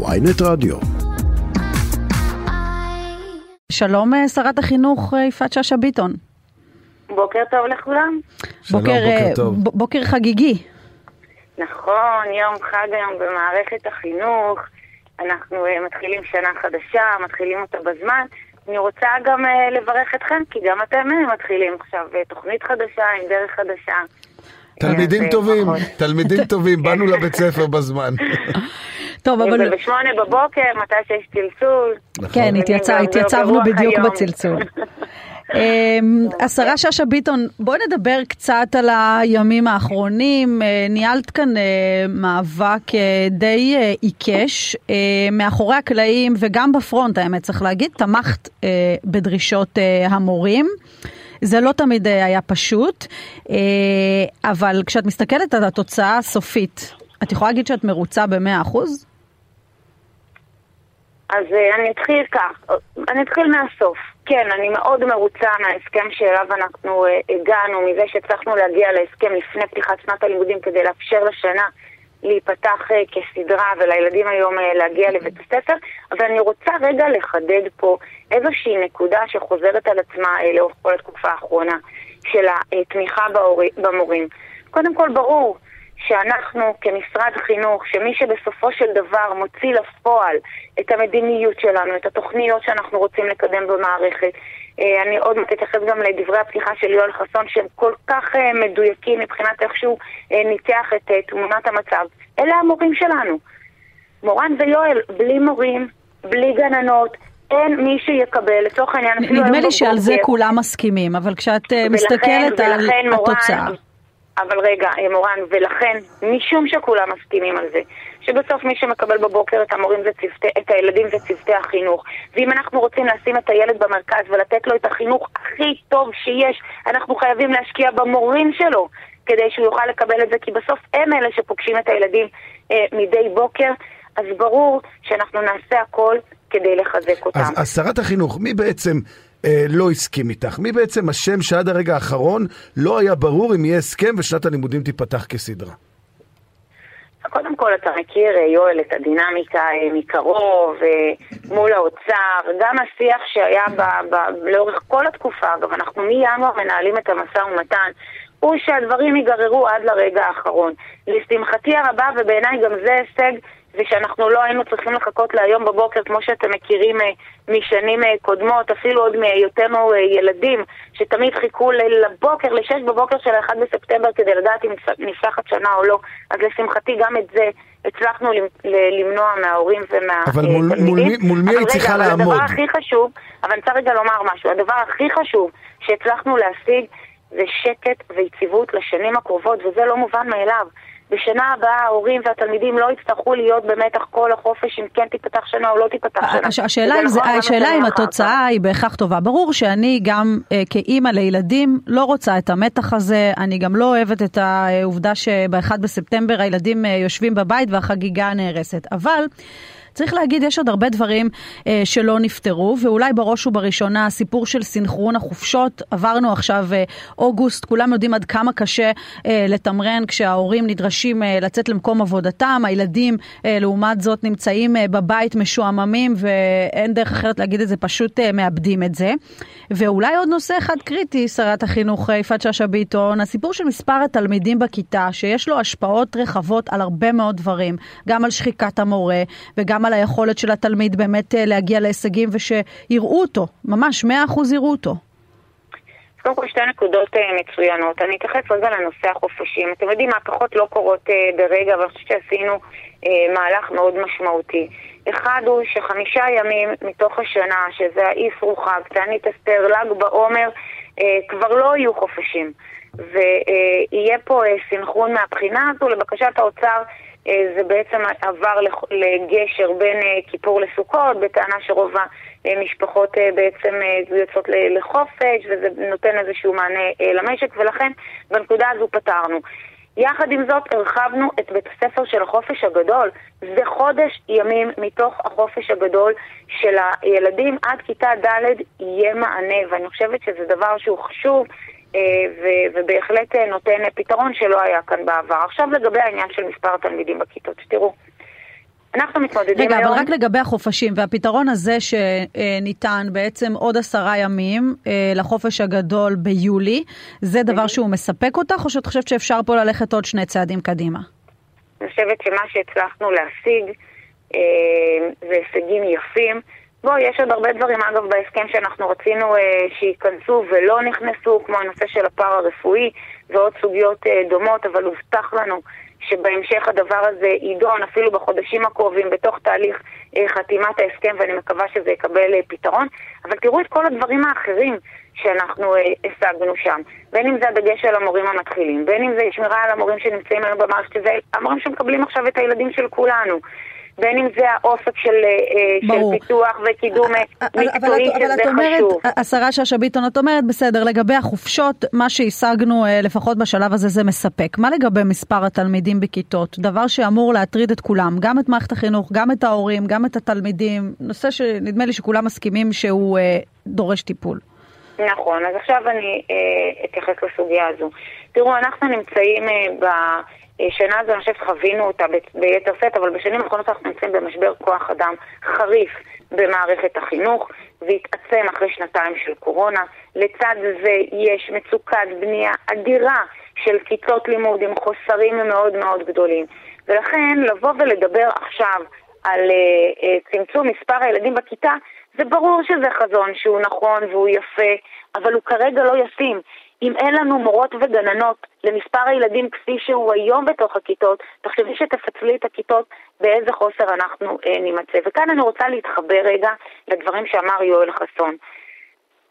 ויינט רדיו. שלום אה, שרת החינוך אה, יפעת שאשא ביטון. בוקר טוב לכולם. שלום, בוקר, אה, בוקר טוב. ב- בוקר חגיגי. נכון, יום חג היום במערכת החינוך. אנחנו אה, מתחילים שנה חדשה, מתחילים אותה בזמן. אני רוצה גם אה, לברך אתכם, כי גם אתם אה, מתחילים עכשיו אה, תוכנית חדשה עם דרך חדשה. תלמידים טובים, נכון. תלמידים טובים, באנו לבית ספר בזמן. טוב, אבל זה בשמונה בבוקר, מתי שיש צלצול. כן, התייצא, גם התייצבנו בדיוק. בצלצול. אמ, השרה שאשא ביטון, בואי נדבר קצת על הימים האחרונים. אה, ניהלת כאן אה, מאבק אה, די עיקש מאחורי הקלעים וגם בפרונט, האמת צריך להגיד, תמכת בדרישות המורים. זה לא תמיד אה, היה פשוט, אה, אבל כשאת מסתכלת על התוצאה הסופית, את יכולה להגיד שאת מרוצה ב-100%? אז אה, אני אתחיל כך, אני אתחיל מהסוף. כן, אני מאוד מרוצה מההסכם שאליו אנחנו הגענו, מזה שהצלחנו להגיע להסכם לפני פתיחת שנת הלימודים כדי לאפשר לשנה להיפתח אה, כסדרה ולילדים היום אה, להגיע לבית הספר, אבל אני רוצה רגע לחדד פה איזושהי נקודה שחוזרת על עצמה אה, לאורך כל התקופה האחרונה של התמיכה במורים. קודם כל, ברור שאנחנו כמשרד חינוך, שמי שבסופו של דבר מוציא לפועל את המדיניות שלנו, את התוכניות שאנחנו רוצים לקדם במערכת, אני עוד מעט אתייחס גם לדברי הפתיחה של יואל חסון, שהם כל כך אה, מדויקים מבחינת איך שהוא אה, ניתח את אה, תמונת המצב. אלה המורים שלנו. מורן ויואל, בלי מורים, בלי גננות, אין מי שיקבל, לצורך העניין, אפילו נדמה היום לי שעל זה כולם מסכימים, אבל כשאת אה, מסתכלת על התוצאה. אבל רגע, אה, מורן, ולכן, משום שכולם מסכימים על זה, שבסוף מי שמקבל בבוקר את המורים זה צוותי, את הילדים זה צוותי החינוך, ואם אנחנו רוצים לשים את הילד במרכז ולתת לו את החינוך הכי טוב שיש, אנחנו חייבים להשקיע במורים שלו, כדי שהוא יוכל לקבל את זה, כי בסוף הם אלה שפוגשים את הילדים אה, מדי בוקר, אז ברור שאנחנו נעשה הכל כדי לחזק אותם. אז, אז שרת החינוך, מי בעצם אה, לא הסכים איתך? מי בעצם אשם שעד הרגע האחרון לא היה ברור אם יהיה הסכם ושנת הלימודים תיפתח כסדרה? קודם כל, אתה מכיר, אה, יואל, את הדינמיקה אה, מקרוב, אה, מול האוצר, גם השיח שהיה ב- ב- לאורך כל התקופה, אגב, אנחנו מינואר מנהלים את המשא ומתן, הוא שהדברים ייגררו עד לרגע האחרון. לשמחתי הרבה, ובעיניי גם זה הישג, זה שאנחנו לא היינו צריכים לחכות להיום בבוקר, כמו שאתם מכירים אה, משנים אה, קודמות, אפילו עוד מהיותנו אה, ילדים, שתמיד חיכו לבוקר, לשש בבוקר של ה-1 בספטמבר כדי לדעת אם נפ- נפתחת שנה או לא. אז לשמחתי גם את זה הצלחנו למנוע מההורים ומהתלמידים. אבל מול- מול מול מי היית צריכה אבל לעמוד? הדבר הכי חשוב, אבל אני רוצה רגע לומר משהו, הדבר הכי חשוב שהצלחנו להשיג זה שקט ויציבות לשנים הקרובות, וזה לא מובן מאליו. בשנה הבאה ההורים והתלמידים לא יצטרכו להיות במתח כל החופש אם כן תיפתח שנה או לא תיפתח שנה. הש- השאלה אם, זה, נכון השאלה אם. התוצאה היא בהכרח טובה. ברור שאני גם אה, כאימא לילדים לא רוצה את המתח הזה, אני גם לא אוהבת את העובדה שב-1 בספטמבר הילדים אה, יושבים בבית והחגיגה נהרסת. אבל... צריך להגיד, יש עוד הרבה דברים אה, שלא נפתרו, ואולי בראש ובראשונה הסיפור של סינכרון החופשות. עברנו עכשיו אה, אוגוסט, כולם יודעים עד כמה קשה אה, לתמרן כשההורים נדרשים אה, לצאת למקום עבודתם, הילדים אה, לעומת זאת נמצאים אה, בבית משועממים, ואין דרך אחרת להגיד את זה, פשוט אה, מאבדים את זה. ואולי עוד נושא אחד קריטי, שרת החינוך אה, יפעת שאשא ביטון, הסיפור של מספר התלמידים בכיתה, שיש לו השפעות רחבות על הרבה מאוד דברים, גם על שחיקת המורה וגם על היכולת של התלמיד באמת אה, להגיע להישגים ושיראו אותו, ממש 100% יראו אותו. קודם כל שתי נקודות אה, מצוינות. אני אתייחס רגע לנושא החופשים. אתם יודעים, מהפכות לא קורות אה, ברגע, אבל אני חושבת שעשינו מהלך מאוד משמעותי. אחד הוא שחמישה ימים מתוך השנה, שזה האיסרו חג, תענית אסתר, ל"ג בעומר, כבר לא יהיו חופשים. ויהיה פה סינכרון מהבחינה הזו. לבקשת האוצר זה בעצם עבר לגשר בין אה, כיפור לסוכות, בטענה שרוב המשפחות אה, בעצם אה, יוצאות לחופש, וזה נותן איזשהו מענה אה, למשק, ולכן בנקודה הזו פתרנו. יחד עם זאת, הרחבנו את בית הספר של החופש הגדול. זה חודש ימים מתוך החופש הגדול של הילדים עד כיתה ד' יהיה מענה, ואני חושבת שזה דבר שהוא חשוב. אה, ו- ובהחלט אה, נותן אה, פתרון שלא היה כאן בעבר. עכשיו לגבי העניין של מספר התלמידים בכיתות. תראו, אנחנו מתמודדים רגע, היום... רגע, אבל רק לגבי החופשים, והפתרון הזה שניתן בעצם עוד עשרה ימים לחופש הגדול ביולי, זה דבר שהוא מספק אותך, או שאת חושבת שאפשר פה ללכת עוד שני צעדים קדימה? אני חושבת שמה שהצלחנו להשיג זה הישגים יפים. בוא, יש עוד הרבה דברים, אגב, בהסכם שאנחנו רצינו אה, שייכנסו ולא נכנסו, כמו הנושא של הפארה הרפואי ועוד סוגיות אה, דומות, אבל הובטח לנו שבהמשך הדבר הזה יידון אפילו בחודשים הקרובים בתוך תהליך אה, חתימת ההסכם, ואני מקווה שזה יקבל אה, פתרון. אבל תראו את כל הדברים האחרים שאנחנו אה, השגנו שם. בין אם זה הדגש על המורים המתחילים, בין אם זה שמירה על המורים שנמצאים היום במערכת, שזה המורים שמקבלים עכשיו את הילדים של כולנו. בין אם זה האופק של, אה, של פיתוח וקידום אה, מקצועי, אבל, שזה אבל את אומרת, חשוב. השרה שאשא ביטון, את אומרת, בסדר, לגבי החופשות, מה שהשגנו אה, לפחות בשלב הזה זה מספק. מה לגבי מספר התלמידים בכיתות? דבר שאמור להטריד את כולם, גם את מערכת החינוך, גם את ההורים, גם את התלמידים, נושא שנדמה לי שכולם מסכימים שהוא אה, דורש טיפול. נכון, אז עכשיו אני אה, אתייחס לסוגיה הזו. תראו, אנחנו נמצאים אה, ב... שנה הזו, אני חושבת שחווינו אותה ביתר שאת, אבל בשנים האחרונות אנחנו נמצאים במשבר כוח אדם חריף במערכת החינוך, והתעצם אחרי שנתיים של קורונה. לצד זה יש מצוקת בנייה אדירה של כיתות לימוד עם חוסרים מאוד מאוד גדולים. ולכן לבוא ולדבר עכשיו על uh, uh, צמצום מספר הילדים בכיתה, זה ברור שזה חזון שהוא נכון והוא יפה, אבל הוא כרגע לא ישים. אם אין לנו מורות וגננות למספר הילדים כפי שהוא היום בתוך הכיתות, תחשבי שתפצלי את הכיתות באיזה חוסר אנחנו אה, נימצא. וכאן אני רוצה להתחבר רגע לדברים שאמר יואל חסון.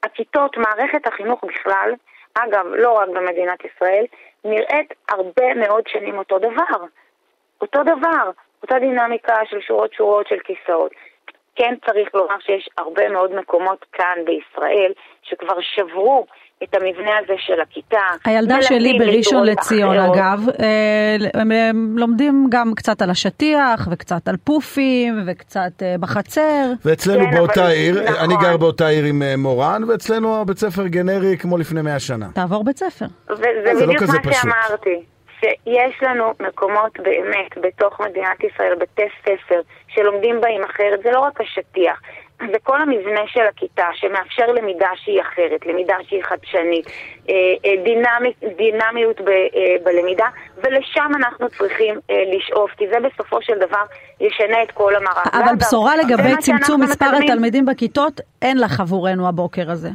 הכיתות, מערכת החינוך בכלל, אגב, לא רק במדינת ישראל, נראית הרבה מאוד שנים אותו דבר. אותו דבר, אותה דינמיקה של שורות שורות של כיסאות. כן צריך לומר שיש הרבה מאוד מקומות כאן בישראל שכבר שברו את המבנה הזה של הכיתה. הילדה שלי בראשון לציון אחרות. אגב, אה, הם, הם לומדים גם קצת על השטיח וקצת על פופים וקצת אה, בחצר. ואצלנו כן, באותה. עיר, נכון. אני גר באותה עיר עם אה, מורן, ואצלנו הבית ספר גנרי כמו לפני מאה שנה. תעבור בית ספר. וזה לא בדיוק לא מה פשוט. שאמרתי. שיש לנו מקומות באמת בתוך מדינת ישראל, בתי ספר, שלומדים בהם אחרת, זה לא רק השטיח, זה כל המבנה של הכיתה שמאפשר למידה שהיא אחרת, למידה שהיא חדשנית, אה, אה, דינמי, דינמיות ב, אה, בלמידה, ולשם אנחנו צריכים לשאוף, כי זה בסופו של דבר ישנה את כל המראה. אבל בשורה לגבי צמצום מספר מקדמים... התלמידים בכיתות, אין לך עבורנו הבוקר הזה.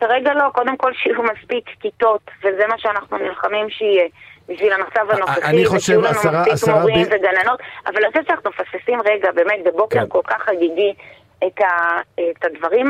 כרגע לא, קודם כל שיהיו מספיק כיתות, וזה מה שאנחנו נלחמים שיהיה. בשביל המצב הנוכחי, אני חושב, ושיהיו לנו מספיק מורים ב... וגננות, אבל אני חושבת שאנחנו מפספסים רגע, באמת, בבוקר כן. כל כך חגיגי, את, ה, את הדברים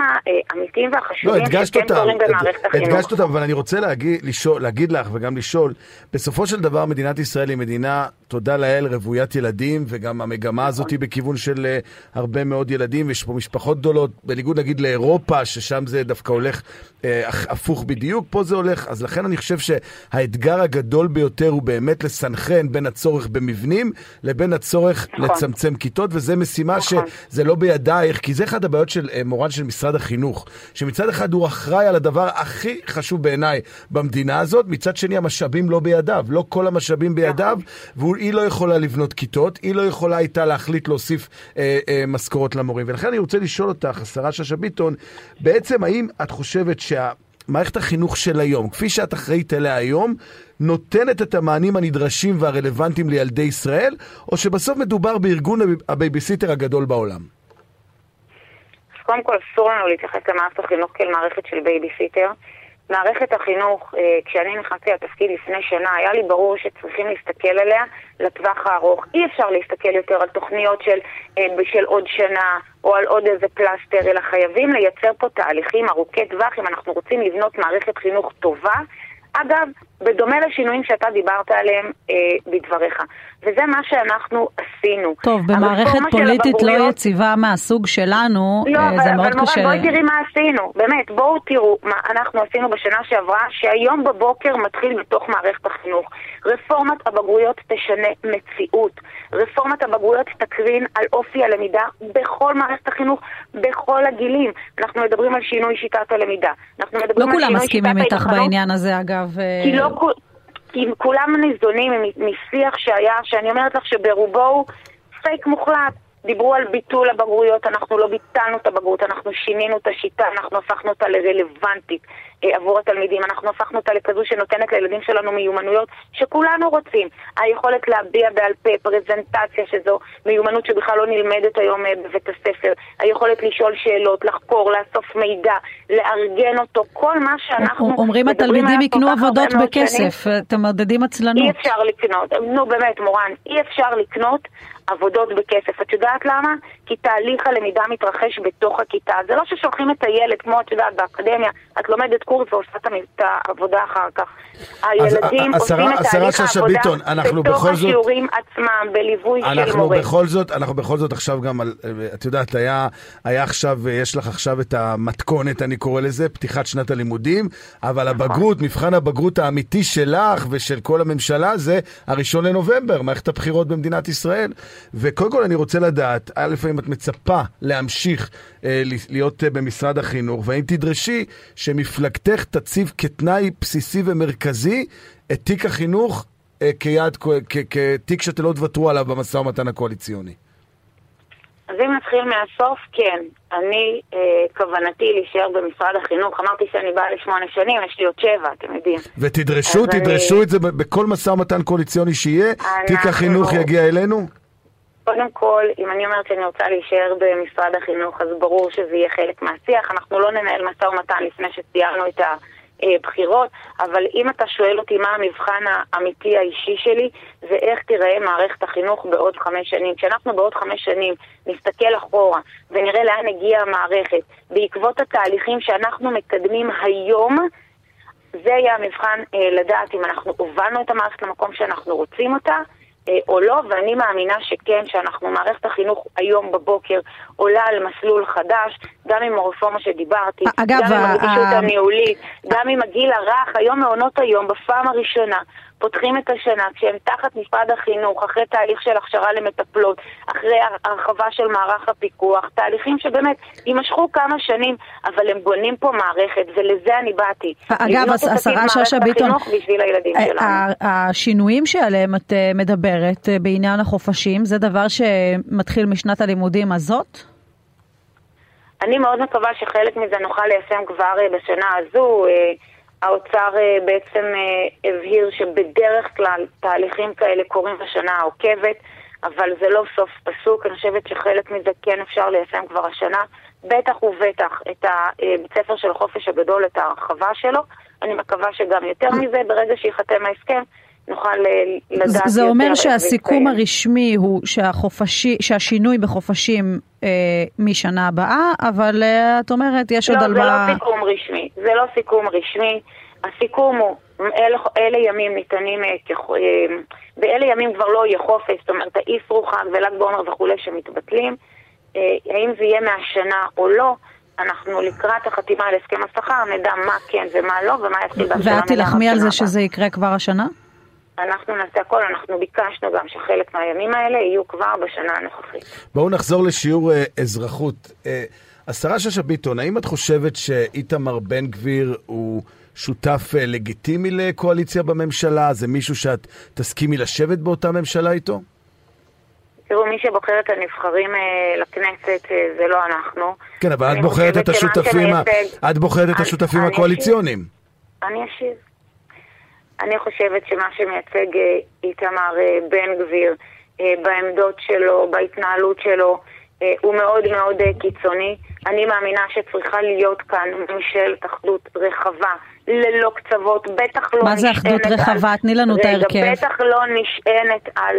האמיתיים והחשובים לא, שכן קורים במערכת החינוך. הדגשת אותם, אבל אני רוצה להגיד, לשאול, להגיד לך וגם לשאול, בסופו של דבר מדינת ישראל היא מדינה, תודה לאל, רוויית ילדים, וגם המגמה הזאת היא בכיוון של uh, הרבה מאוד ילדים, יש פה משפחות גדולות, בניגוד נגיד לאירופה, ששם זה דווקא הולך uh, הפוך בדיוק, פה זה הולך, אז לכן אני חושב שהאתגר הגדול ביותר הוא באמת לסנכרן בין הצורך במבנים לבין הצורך נכון. לצמצם כיתות, וזו משימה נכון. שזה לא בידייך, כי זה... זה אחד הבעיות של אה, מורן של משרד החינוך, שמצד אחד הוא אחראי על הדבר הכי חשוב בעיניי במדינה הזאת, מצד שני המשאבים לא בידיו, לא כל המשאבים בידיו, והיא לא יכולה לבנות כיתות, היא לא יכולה הייתה להחליט להוסיף אה, אה, משכורות למורים. ולכן אני רוצה לשאול אותך, השרה שאשא ביטון, בעצם האם את חושבת שה... מערכת החינוך של היום, כפי שאת אחראית אליה היום, נותנת את המענים הנדרשים והרלוונטיים לילדי ישראל, או שבסוף מדובר בארגון הבייביסיטר הגדול בעולם? קודם כל אסור לנו להתייחס למערכת החינוך כאל מערכת של בייביסיטר. מערכת החינוך, אה, כשאני נכנסתי לתפקיד לפני שנה, היה לי ברור שצריכים להסתכל עליה לטווח הארוך. אי אפשר להסתכל יותר על תוכניות של, אה, של עוד שנה או על עוד איזה פלסטר, אלא חייבים לייצר פה תהליכים ארוכי טווח אם אנחנו רוצים לבנות מערכת חינוך טובה. אגב, בדומה לשינויים שאתה דיברת עליהם אה, בדבריך. וזה מה שאנחנו עשינו. טוב, במערכת פוליטית לא יציבה מהסוג שלנו, לא, אה, זה אבל, מאוד אבל קשה. אבל בואי תראי מה עשינו, באמת, בואו תראו מה אנחנו עשינו בשנה שעברה, שהיום בבוקר מתחיל בתוך מערכת החינוך. רפורמת הבגרויות תשנה מציאות. רפורמת הבגרויות תקרין על אופי הלמידה בכל מערכת החינוך, בכל הגילים. אנחנו מדברים על שינוי שיטת הלמידה. אנחנו מדברים לא על כולם מסכימים איתך בעניין הזה, אגב. כי לא... כי כולם ניזונים משיח שהיה, שאני אומרת לך שברובו הוא פייק מוחלט. דיברו על ביטול הבגרויות, אנחנו לא ביטלנו את הבגרות, אנחנו שינינו את השיטה, אנחנו הפכנו אותה לרלוונטית עבור התלמידים, אנחנו הפכנו אותה לכזו שנותנת לילדים שלנו מיומנויות שכולנו רוצים. היכולת להביע בעל פה, פרזנטציה, שזו מיומנות שבכלל לא נלמדת היום אה, בבית הספר, היכולת לשאול שאלות, לחקור, לאסוף מידע, לארגן אותו, כל מה שאנחנו אומרים התלמידים יקנו עבודות בכסף, אתם מעודדים עצלנות. אי אפשר לקנות, נו באמת מורן, אי אפשר לקנות עבודות בכסף. את יודעת למה? כי תהליך הלמידה מתרחש בתוך הכיתה. זה לא ששולחים את הילד, כמו את יודעת, באקדמיה, את לומדת קורס ועושה את העבודה אחר כך. הילדים עושים את תהליך העבודה בתוך השיעורים עצמם, בליווי של מורה. בכל זאת, אנחנו בכל זאת עכשיו גם על, את יודעת, היה, היה עכשיו, יש לך עכשיו את המתכונת, אני קורא לזה, פתיחת שנת הלימודים, אבל נכון. הבגרות, מבחן הבגרות האמיתי שלך ושל כל הממשלה זה הראשון לנובמבר, מערכת הבחירות במדינת ישראל. וקודם כל אני רוצה לדעת, א', האם את מצפה להמשיך אה, להיות אה, במשרד החינוך, והאם תדרשי שמפלגתך תציב כתנאי בסיסי ומרכזי את תיק החינוך אה, כיעד, כתיק שאתם לא תוותרו עליו במשא ומתן הקואליציוני. אז אם נתחיל מהסוף, כן. אני, אה, כוונתי להישאר במשרד החינוך. אמרתי שאני באה לשמונה שנים, יש לי עוד שבע, אתם יודעים. ותדרשו, תדרשו אני... את זה בכל משא ומתן קואליציוני שיהיה? אנחנו... תיק החינוך יגיע אלינו? קודם כל, אם אני אומרת שאני רוצה להישאר במשרד החינוך, אז ברור שזה יהיה חלק מהשיח. אנחנו לא ננהל משא ומתן לפני שסיימנו את הבחירות, אבל אם אתה שואל אותי מה המבחן האמיתי האישי שלי, זה איך תיראה מערכת החינוך בעוד חמש שנים. כשאנחנו בעוד חמש שנים נסתכל אחורה ונראה לאן הגיעה המערכת, בעקבות התהליכים שאנחנו מקדמים היום, זה יהיה המבחן אה, לדעת אם אנחנו הובלנו את המערכת למקום שאנחנו רוצים אותה, או לא, ואני מאמינה שכן, שאנחנו, מערכת החינוך היום בבוקר עולה על מסלול חדש, גם עם הרפורמה שדיברתי, אגב, גם עם הרגישות הניהולית, גם עם הגיל הרך, היום מעונות היום, בפעם הראשונה, פותחים את השנה כשהם תחת משרד החינוך, אחרי תהליך של הכשרה למטפלות, אחרי הרחבה של מערך הפיקוח, תהליכים שבאמת יימשכו כמה שנים, אבל הם בונים פה מערכת, ולזה אני באתי. אגב, השרה שאשא ביטון, אה, השינויים שעליהם את אה, מדברת אה, בעניין החופשים, זה דבר שמתחיל משנת הלימודים הזאת? אני מאוד מקווה שחלק מזה נוכל ליישם כבר בשנה הזו. האוצר אה, בעצם אה, הבהיר שבדרך כלל תהליכים כאלה קורים בשנה העוקבת, אבל זה לא סוף פסוק, אני חושבת שחלק מזה כן אפשר ליישם כבר השנה, בטח ובטח את הבית ספר של החופש הגדול, את ההרחבה שלו. אני מקווה שגם יותר מזה, ברגע שייחתם ההסכם, נוכל אה, לדעת יותר... זה אומר שהסיכום הרשמי הוא שהחופשי, שהשינוי בחופשים אה, משנה הבאה, אבל אה, את אומרת, יש לא, עוד על מה... לא, זה לא סיכום רשמי. זה לא סיכום רשמי. הסיכום הוא, אלה, אלה ימים ניתנים, אה, כח, אה, באלה ימים כבר לא יהיה חופש, זאת אומרת, האיסרו חג ול"ג בעומר וכולי שמתבטלים. אה, האם זה יהיה מהשנה או לא? אנחנו לקראת החתימה על הסכם השכר נדע מה כן ומה לא ומה יתחיל בהשנה. ואת תילחמי על זה שזה יקרה כבר השנה? אנחנו נעשה הכל, אנחנו ביקשנו גם שחלק מהימים האלה יהיו כבר בשנה הנוכחית. בואו נחזור לשיעור אה, אזרחות. אה, השרה שאשא ביטון, האם את חושבת שאיתמר בן גביר הוא שותף אה, לגיטימי לקואליציה בממשלה? זה מישהו שאת תסכימי לשבת באותה ממשלה איתו? תראו, מי שבוחר את הנבחרים אה, לכנסת אה, זה לא אנחנו. כן, אבל את בוחרת את השותפים, את בוחרת את השותפים הקואליציוניים. אני אשיב. אני חושבת שמה שמייצג איתמר בן גביר בעמדות שלו, בהתנהלות שלו, הוא מאוד מאוד קיצוני. אני מאמינה שצריכה להיות כאן ממשלת אחדות רחבה, ללא קצוות, בטח לא מה זה אחדות רחבה? תני לנו את ההרכב. בטח לא נשענת על,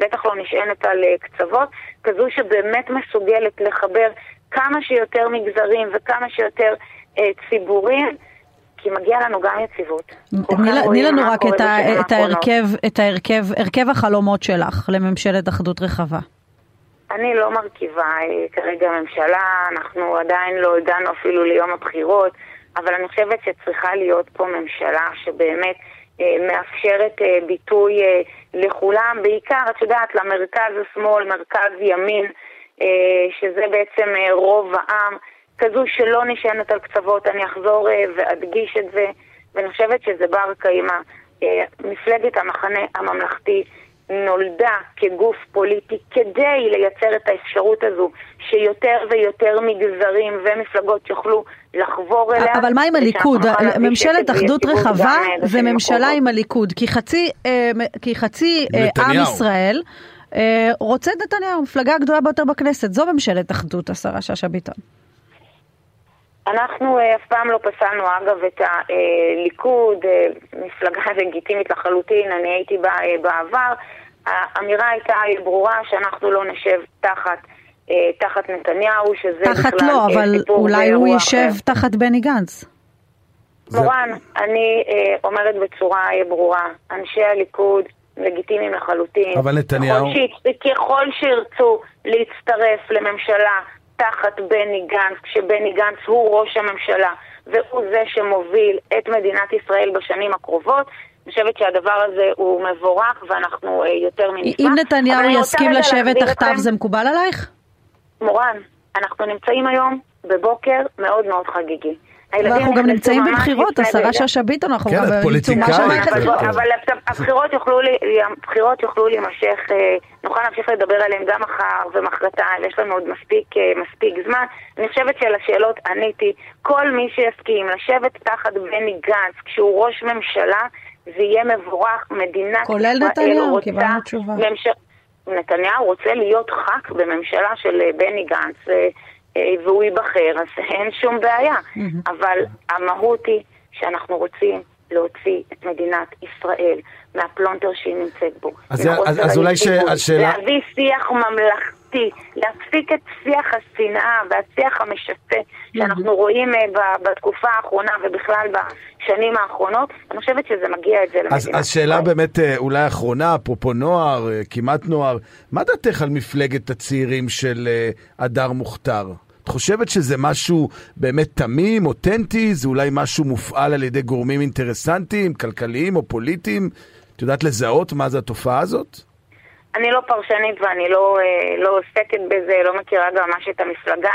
בטח לא נשענת על קצוות, כזו שבאמת מסוגלת לחבר כמה שיותר מגזרים וכמה שיותר ציבורים. כי מגיע לנו גם יציבות. תני לנו רק את ההרכב, את ההרכב, הרכב החלומות שלך לממשלת אחדות רחבה. אני לא מרכיבה אה, כרגע ממשלה, אנחנו עדיין לא הגענו אפילו ליום הבחירות, אבל אני חושבת שצריכה להיות פה ממשלה שבאמת אה, מאפשרת אה, ביטוי אה, לכולם, בעיקר, את יודעת, למרכז השמאל, מרכז ימין, אה, שזה בעצם אה, רוב העם. כזו שלא נשענת על קצוות, אני אחזור אה, ואדגיש את זה, ואני חושבת שזה בר קיימא. אה, מפלגת המחנה הממלכתי נולדה כגוף פוליטי כדי לייצר את האפשרות הזו שיותר ויותר מגזרים ומפלגות יוכלו לחבור אליה. אבל מה עם הליכוד? ממשלת אחדות רחבה אה, זה ממשלה עם הליכוד, כי חצי, אה, כי חצי אה, עם ישראל רוצה את נתניהו, המפלגה הגדולה ביותר בכנסת. זו ממשלת אחדות, השרה שאשא ביטון. אנחנו אף פעם לא פסלנו, אגב, את הליכוד, מפלגה לגיטימית לחלוטין, אני הייתי בה בעבר. האמירה הייתה ברורה שאנחנו לא נשב תחת, תחת נתניהו, שזה תחת בכלל... לא, אבל אולי הוא יישב אחר. תחת בני גנץ. מורן, זה... אני אה, אומרת בצורה ברורה, אנשי הליכוד לגיטימיים לחלוטין. אבל נתניהו... ככל, ש... ככל שירצו להצטרף לממשלה תחת בני גנץ, כשבני גנץ הוא ראש הממשלה והוא זה שמוביל את מדינת ישראל בשנים הקרובות, אני חושבת שהדבר הזה הוא מבורך ואנחנו אה, יותר מנשמח. אם נתניהו יסכים לשבת תחתיו זה מקובל עלייך? מורן, אנחנו נמצאים היום בבוקר מאוד מאוד חגיגי. אנחנו גם נמצאים בבחירות, השרה שאשא ביטון, אנחנו גם בעיצומה של מערכת בחירות. אבל הבחירות יוכלו להימשך, אה, נוכל להמשיך לדבר עליהן גם מחר ומחרתיים, יש לנו עוד אה, מספיק זמן. אני חושבת שלשאלות עניתי, כל מי שיסכים לשבת תחת בני גנץ כשהוא ראש ממשלה, זה יהיה מבורך, מדינת ישראל כולל נתניהו, קיבלנו תשובה. נתניהו רוצה להיות ח"כ בממשלה של אה, בני גנץ. אה, והוא ייבחר, אז אין שום בעיה. אבל המהות היא שאנחנו רוצים להוציא את מדינת ישראל מהפלונטר שהיא נמצאת בו. אז, אז, אז אולי השאלה... להביא שיח ממלכתי, להפסיק את שיח השנאה והשיח המשסה שאנחנו רואים אה, בתקופה האחרונה ובכלל בשנים האחרונות, אני חושבת שזה מגיע את זה למדינת ישראל. אז שאלה באמת אה, אולי אחרונה, אפרופו נוער, כמעט נוער, מה דעתך על מפלגת הצעירים של הדר מוכתר? את חושבת שזה משהו באמת תמים, אותנטי? זה אולי משהו מופעל על ידי גורמים אינטרסנטיים, כלכליים או פוליטיים? את יודעת לזהות מה זה התופעה הזאת? אני לא פרשנית ואני לא, אה, לא עוסקת בזה, לא מכירה גם ממש את המפלגה.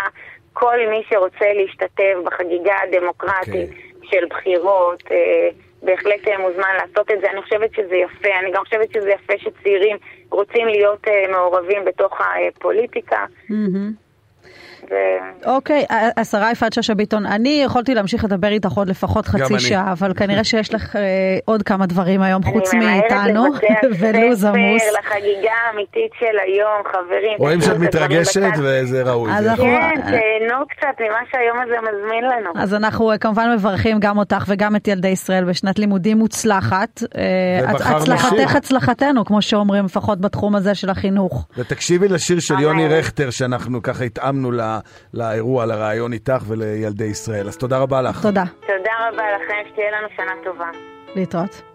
כל מי שרוצה להשתתף בחגיגה הדמוקרטית okay. אוקיי. של בחירות, אה, בהחלט אה, מוזמן לעשות את זה. אני חושבת שזה יפה. אני גם חושבת שזה יפה שצעירים רוצים להיות מעורבים בתוך הפוליטיקה. Mm-hmm. אוקיי, השרה יפעת שאשא ביטון, אני יכולתי להמשיך לדבר איתך עוד לפחות חצי שעה, אבל כנראה שיש לך אה, עוד כמה דברים היום חוץ מאיתנו, ולו"ז עמוס. לחגיגה האמיתית של היום, חברים. רואים שאת מתרגשת וזה ראוי. כן, תהנו קצת ממה שהיום הזה מזמין לנו. אז אנחנו אה, כמובן מברכים גם אותך וגם את ילדי ישראל בשנת לימודים מוצלחת. אה, הצלחתך הצלחתנו, כמו שאומרים, לפחות בתחום הזה של החינוך. ותקשיבי לשיר של יוני רכטר, שאנחנו ככה התאמנו ל... לאירוע, לרעיון איתך ולילדי ישראל. אז תודה רבה לך. תודה. תודה רבה לכם, שתהיה לנו שנה טובה. להתראות.